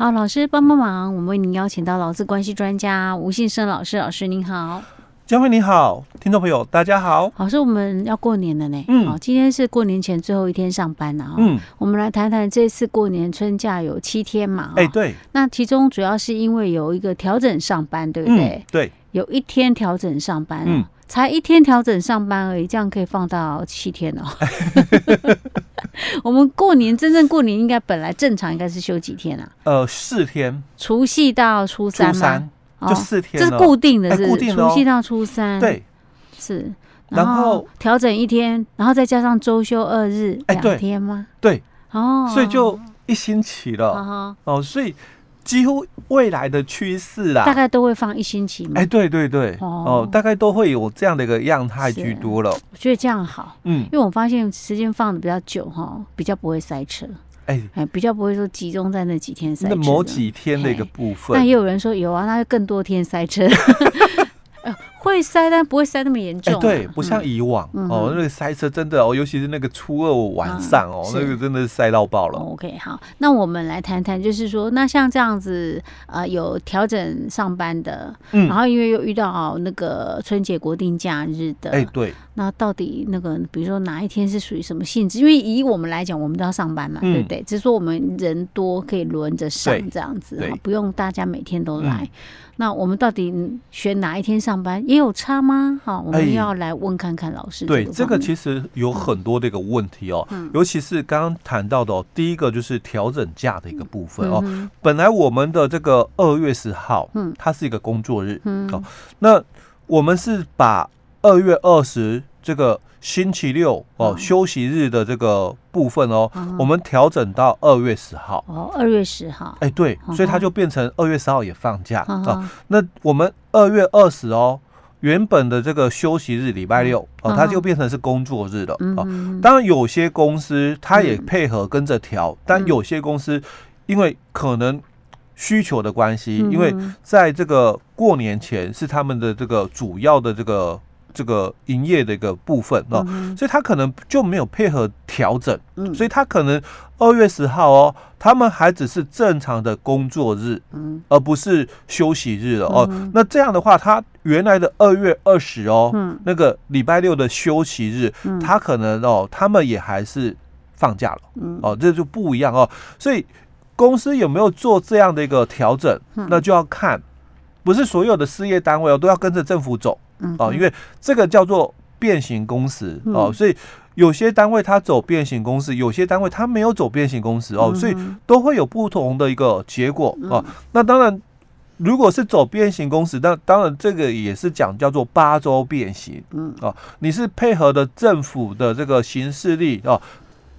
好，老师帮帮忙，我们为您邀请到劳资关系专家吴信生老师，老师您好。佳慧你好，听众朋友大家好。老师，我们要过年了呢。嗯，好，今天是过年前最后一天上班了啊。嗯，我们来谈谈这次过年春假有七天嘛？哎，对。那其中主要是因为有一个调整上班，对不对？嗯，对。有一天调整上班，嗯，才一天调整上班而已，这样可以放到七天哦。我们过年真正过年应该本来正常应该是休几天啊？呃，四天，除夕到初三吗？就四天，这是固定的，是固定的，除夕到初三，对，是，然后调整一天，然后再加上周休二日两天吗？对，哦，所以就一星期了，哦，所以几乎未来的趋势啦，大概都会放一星期嘛，哎，对对对，哦，大概都会有这样的一个样态居多了。我觉得这样好，嗯，因为我发现时间放的比较久哈，比较不会塞车。哎，比较不会说集中在那几天塞车，那某几天的一个部分。那也有人说有啊，那就更多天塞车。会塞，但不会塞那么严重。对，不像以往哦，那个塞车真的哦，尤其是那个初二晚上哦，那个真的是塞到爆了。OK，好，那我们来谈谈，就是说，那像这样子呃，有调整上班的，然后因为又遇到那个春节国定假日的，哎，对，那到底那个比如说哪一天是属于什么性质？因为以我们来讲，我们都要上班嘛，对不对？只是说我们人多可以轮着上这样子，不用大家每天都来。那我们到底选哪一天上班也有差吗？哈，我们要来问看看老师。对，这个其实有很多的一个问题哦，尤其是刚刚谈到的哦，第一个就是调整假的一个部分哦。本来我们的这个二月十号，嗯，它是一个工作日，嗯哦，那我们是把二月二十这个。星期六哦，休息日的这个部分哦，我们调整到二月十号哦，二月十号，哎，对，所以它就变成二月十号也放假哦。那我们二月二十哦，原本的这个休息日礼拜六哦，它就变成是工作日了哦。当然有些公司它也配合跟着调，但有些公司因为可能需求的关系，因为在这个过年前是他们的这个主要的这个。这个营业的一个部分哦，所以他可能就没有配合调整，所以他可能二月十号哦，他们还只是正常的工作日，而不是休息日了哦。那这样的话，他原来的二月二十哦，那个礼拜六的休息日，他可能哦，他们也还是放假了，哦，这就不一样哦。所以公司有没有做这样的一个调整，那就要看，不是所有的事业单位哦都要跟着政府走。哦，因为这个叫做变形工时哦，所以有些单位它走变形工时，有些单位它没有走变形工时哦，所以都会有不同的一个结果哦。那当然，如果是走变形工时，那当然这个也是讲叫做八周变形，嗯哦，你是配合的政府的这个行事力啊，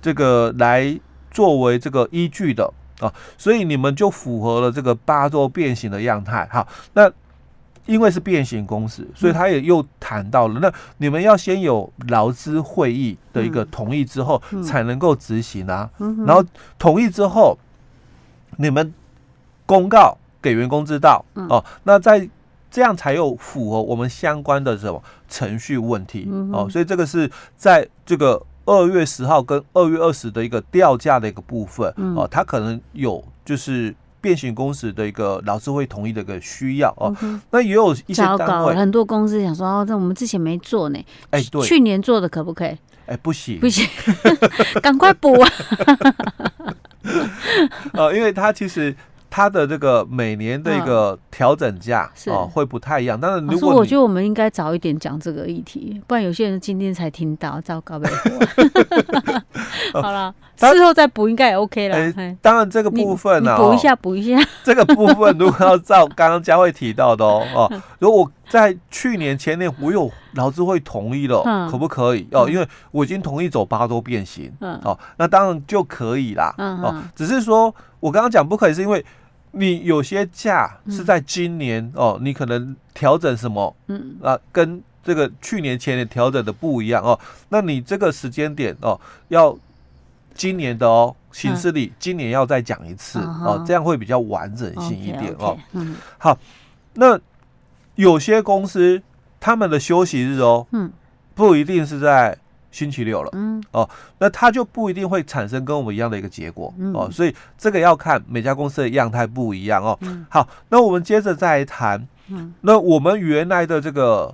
这个来作为这个依据的啊，所以你们就符合了这个八周变形的样态。好，那。因为是变形公司，所以他也又谈到了，那你们要先有劳资会议的一个同意之后，才能够执行啊。然后同意之后，你们公告给员工知道哦。那在这样才有符合我们相关的什么程序问题哦。所以这个是在这个二月十号跟二月二十的一个调价的一个部分哦，他可能有就是。变形公司的一个劳资会同意的一个需要哦，那也有一些单位，很多公司想说哦，这我们之前没做呢，哎，对，去年做的可不可以？哎，不行，不行，赶快补啊！呃，因为他其实。它的这个每年的一个调整价哦，会不太一样。但是，如果我觉得我们应该早一点讲这个议题，不然有些人今天才听到，糟糕呗。好了，事后再补应该也 OK 了。当然，这个部分呢，补一下，补一下。这个部分如果要照刚刚佳慧提到的哦哦，如果我在去年前年我有劳资会同意了，可不可以哦？因为我已经同意走八周变形，哦，那当然就可以啦。哦，只是说我刚刚讲不可以，是因为。你有些假是在今年、嗯、哦，你可能调整什么？嗯啊，跟这个去年前年调整的不一样哦。那你这个时间点哦，要今年的哦，行事历今年要再讲一次、嗯、哦，这样会比较完整性一点哦。嗯，好，那有些公司他们的休息日哦，嗯，不一定是在星期六了，嗯，哦，那它就不一定会产生跟我们一样的一个结果，嗯、哦，所以这个要看每家公司的样态不一样哦。嗯、好，那我们接着再谈，嗯，那我们原来的这个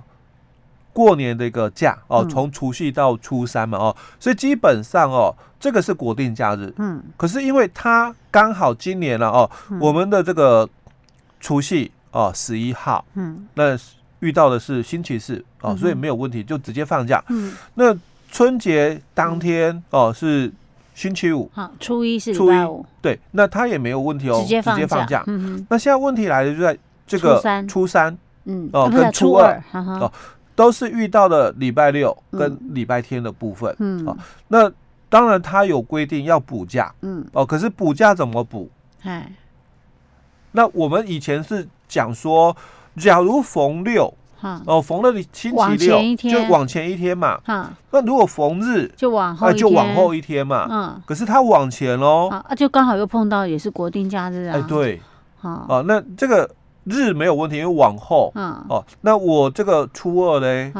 过年的一个假哦，从除夕到初三嘛，哦，所以基本上哦，这个是国定假日，嗯，可是因为它刚好今年了哦，嗯、我们的这个除夕哦十一号，嗯，那遇到的是星期四哦，所以没有问题，就直接放假，嗯，那。春节当天、嗯、哦是星期五，好，初一是礼拜五，对，那他也没有问题哦，直接放假。放假。嗯哼，那现在问题来的就在这个初三，初三，嗯，哦跟初二，初二哦都是遇到了礼拜六跟礼拜天的部分，嗯，啊，那当然他有规定要补假，嗯，哦，可是补假怎么补？哎，那我们以前是讲说，假如逢六。哦，逢了你星期六就往前一天嘛。那如果逢日就往后就往后一天嘛。嗯，可是他往前喽。啊，就刚好又碰到也是国定假日啊。哎，对。好，那这个日没有问题，因为往后。嗯。哦，那我这个初二嘞。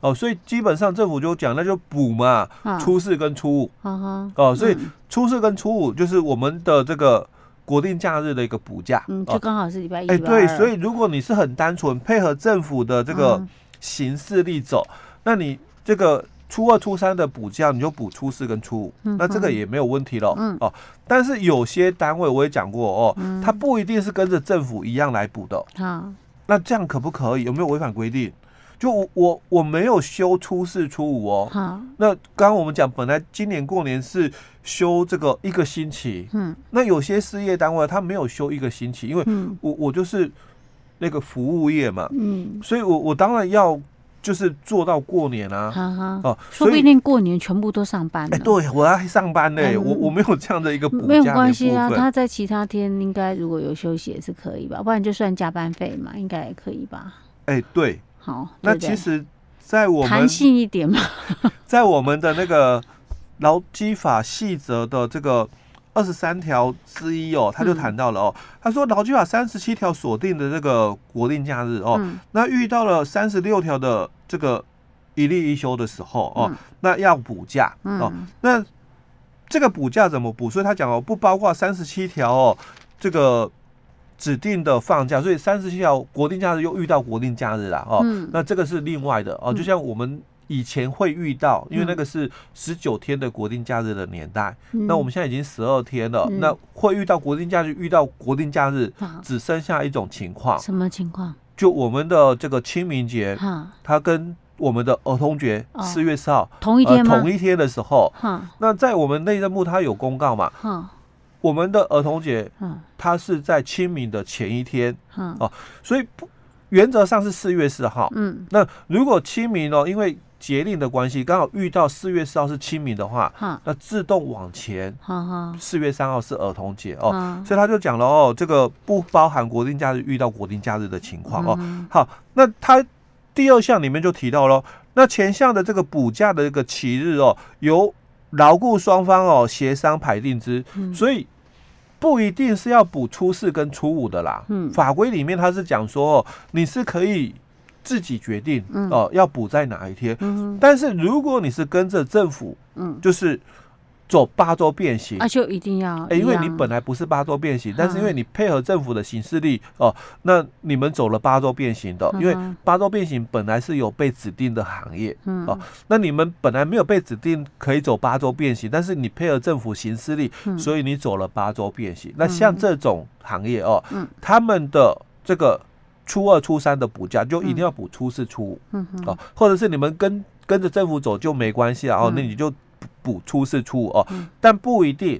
哦，所以基本上政府就讲，那就补嘛。初四跟初五。哦，所以初四跟初五就是我们的这个。国定假日的一个补假，嗯，就刚好是礼拜一。哎，对，所以如果你是很单纯配合政府的这个行事历走，那你这个初二、初三的补假，你就补初四跟初五，那这个也没有问题了。嗯哦，但是有些单位我也讲过哦，它不一定是跟着政府一样来补的。好，那这样可不可以？有没有违反规定？就我我我没有休初四初五哦。好，那刚刚我们讲，本来今年过年是休这个一个星期。嗯，那有些事业单位他没有休一个星期，因为我我就是那个服务业嘛。嗯，所以我我当然要就是做到过年啊。哈哈。哦，说不定过年全部都上班。哎，对，我要上班呢。我我没有这样的一个补假。没有关系啊，他在其他天应该如果有休息也是可以吧？不然就算加班费嘛，应该也可以吧？哎，对。好，那其实，在我们弹性一点嘛，在我们的那个劳基法细则的这个二十三条之一哦，他就谈到了哦，他说劳基法三十七条锁定的这个国定假日哦，那遇到了三十六条的这个一例一休的时候哦，那要补假哦，那这个补假怎么补？所以他讲哦，不包括三十七条哦，这个。指定的放假，所以三十七条国定假日又遇到国定假日了哦。嗯、那这个是另外的哦，就像我们以前会遇到，嗯、因为那个是十九天的国定假日的年代，嗯、那我们现在已经十二天了，嗯、那会遇到国定假日，遇到国定假日，只剩下一种情况。什么情况？就我们的这个清明节，它跟我们的儿童节四月四号、哦、同一天同一天的时候，那在我们内政部它有公告嘛？我们的儿童节，它是在清明的前一天，哦，所以不原则上是四月四号。嗯，那如果清明哦，因为节令的关系，刚好遇到四月四号是清明的话，那自动往前，四月三号是儿童节哦，所以他就讲了哦，这个不包含国定假日遇到国定假日的情况哦。好，那他第二项里面就提到了，那前项的这个补假的一个期日哦，由劳雇双方哦协商排定之，嗯、所以不一定是要补初四跟初五的啦。嗯，法规里面他是讲说，你是可以自己决定哦、要补在哪一天。嗯，但是如果你是跟着政府，嗯，就是。走八周变形，啊，就一定要，哎，因为你本来不是八周变形，但是因为你配合政府的行事力哦，那你们走了八周变形的，因为八周变形本来是有被指定的行业，嗯。哦，那你们本来没有被指定可以走八周变形，但是你配合政府行事力，所以你走了八周变形。那像这种行业哦，他们的这个初二、初三的补假就一定要补初四、初五，嗯哦，或者是你们跟跟着政府走就没关系啊，哦，那你就。补初四初五哦，但不一定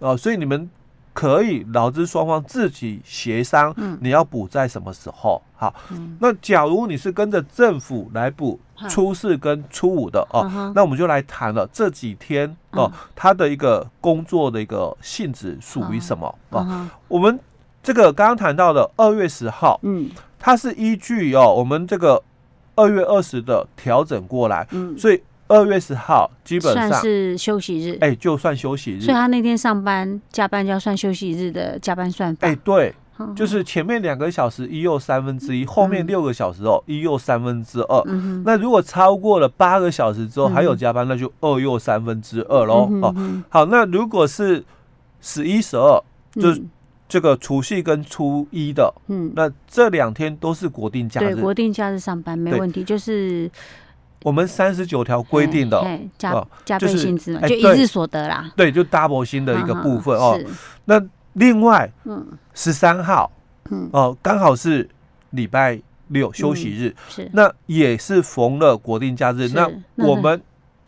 哦，所以你们可以劳资双方自己协商，你要补在什么时候？好，那假如你是跟着政府来补初四跟初五的哦，那我们就来谈了这几天哦，他的一个工作的一个性质属于什么啊？我们这个刚刚谈到的二月十号，嗯，它是依据哦我们这个二月二十的调整过来，嗯，所以。二月十号基本上算是休息日，哎，就算休息日，所以他那天上班加班就要算休息日的加班算法。哎，对，就是前面两个小时一又三分之一，后面六个小时哦一又三分之二。那如果超过了八个小时之后还有加班，那就二又三分之二喽。哦，好，那如果是十一十二，就这个除夕跟初一的，嗯，那这两天都是国定假日，对，国定假日上班没问题，就是。我们三十九条规定的加加倍薪资，就一日所得啦。对，就 double 薪的一个部分哦。那另外，十三号，哦，刚好是礼拜六休息日，是那也是逢了国定假日，那我们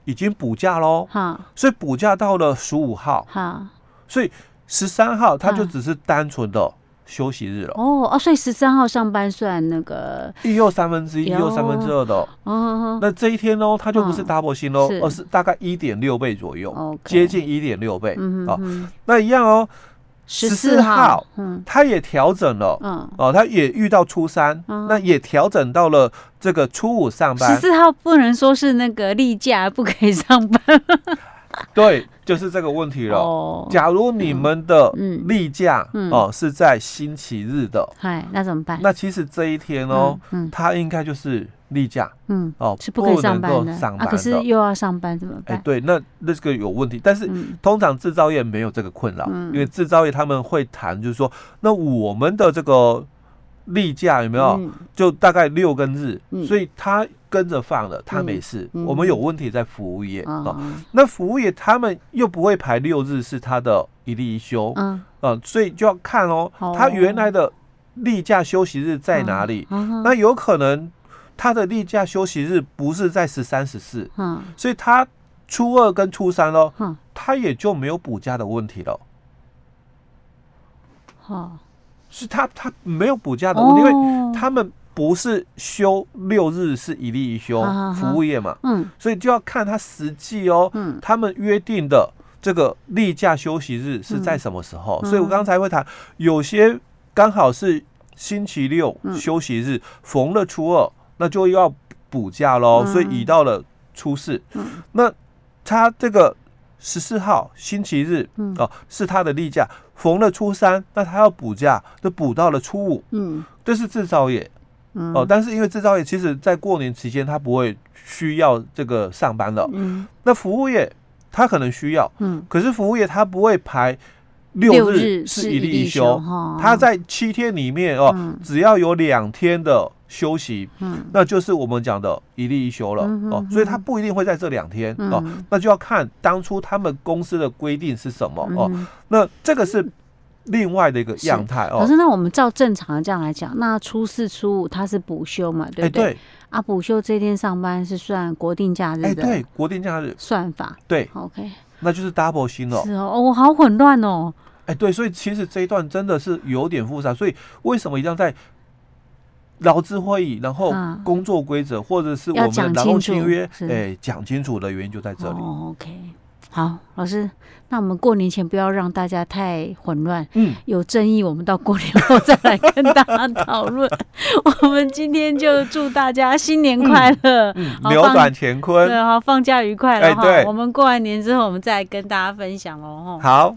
已经补假喽。好，所以补假到了十五号。好，所以十三号它就只是单纯的。休息日了。哦哦，所以十三号上班算那个一又三分之一，一又三分之二的哦。哦，那这一天哦，它就不是 double 薪喽，而是大概一点六倍左右，接近一点六倍。嗯哦，那一样哦，十四号，嗯，它也调整了，嗯。哦，它也遇到初三，那也调整到了这个初五上班。十四号不能说是那个例假，不可以上班。对，就是这个问题了。哦，假如你们的例假哦是在星期日的，嗨，那怎么办？那其实这一天哦，它应该就是例假，嗯，哦，是不可以上班的。啊，可是又要上班怎么办？哎，对，那那个有问题。但是通常制造业没有这个困扰，因为制造业他们会谈，就是说，那我们的这个例假有没有？就大概六跟日，所以他。跟着放了，他没事。我们有问题在服务业、嗯哦、那服务业他们又不会排六日是他的一例一休，嗯、呃，所以就要看哦，哦他原来的例假休息日在哪里？嗯、那有可能他的例假休息日不是在十三、十四，嗯，所以他初二跟初三喽，嗯、他也就没有补假的问题了。好，是他他没有补假的问题，哦、因为他们。不是休六日，是一例一休，服务业嘛，嗯，所以就要看他实际哦，嗯，他们约定的这个例假休息日是在什么时候？所以我刚才会谈，有些刚好是星期六休息日，逢了初二，那就要补假喽，所以移到了初四。那他这个十四号星期日哦，是他的例假，逢了初三，那他要补假，就补到了初五。嗯，这是制造业。哦，但是因为制造业其实在过年期间，他不会需要这个上班的。嗯，那服务业他可能需要。嗯，可是服务业他不会排六日是一例一休，他在七天里面哦，只要有两天的休息，嗯，那就是我们讲的一例一休了。哦，所以他不一定会在这两天哦，那就要看当初他们公司的规定是什么哦。那这个是。另外的一个样态哦，可是那我们照正常的这样来讲，那初四初五它是补休嘛，对不对？对啊，补休这天上班是算国定假日的，对，国定假日算法，对，OK，那就是 double 薪了。是哦，我好混乱哦。哎，对，所以其实这一段真的是有点复杂，所以为什么一定要在劳资会议，然后工作规则或者是我们的劳动契约，哎，讲清楚的原因就在这里。OK。好，老师，那我们过年前不要让大家太混乱。嗯，有争议，我们到过年后再来跟大家讨论。我们今天就祝大家新年快乐，扭转乾坤。对，好，放假愉快了哈。我们过完年之后，我们再来跟大家分享哦。好。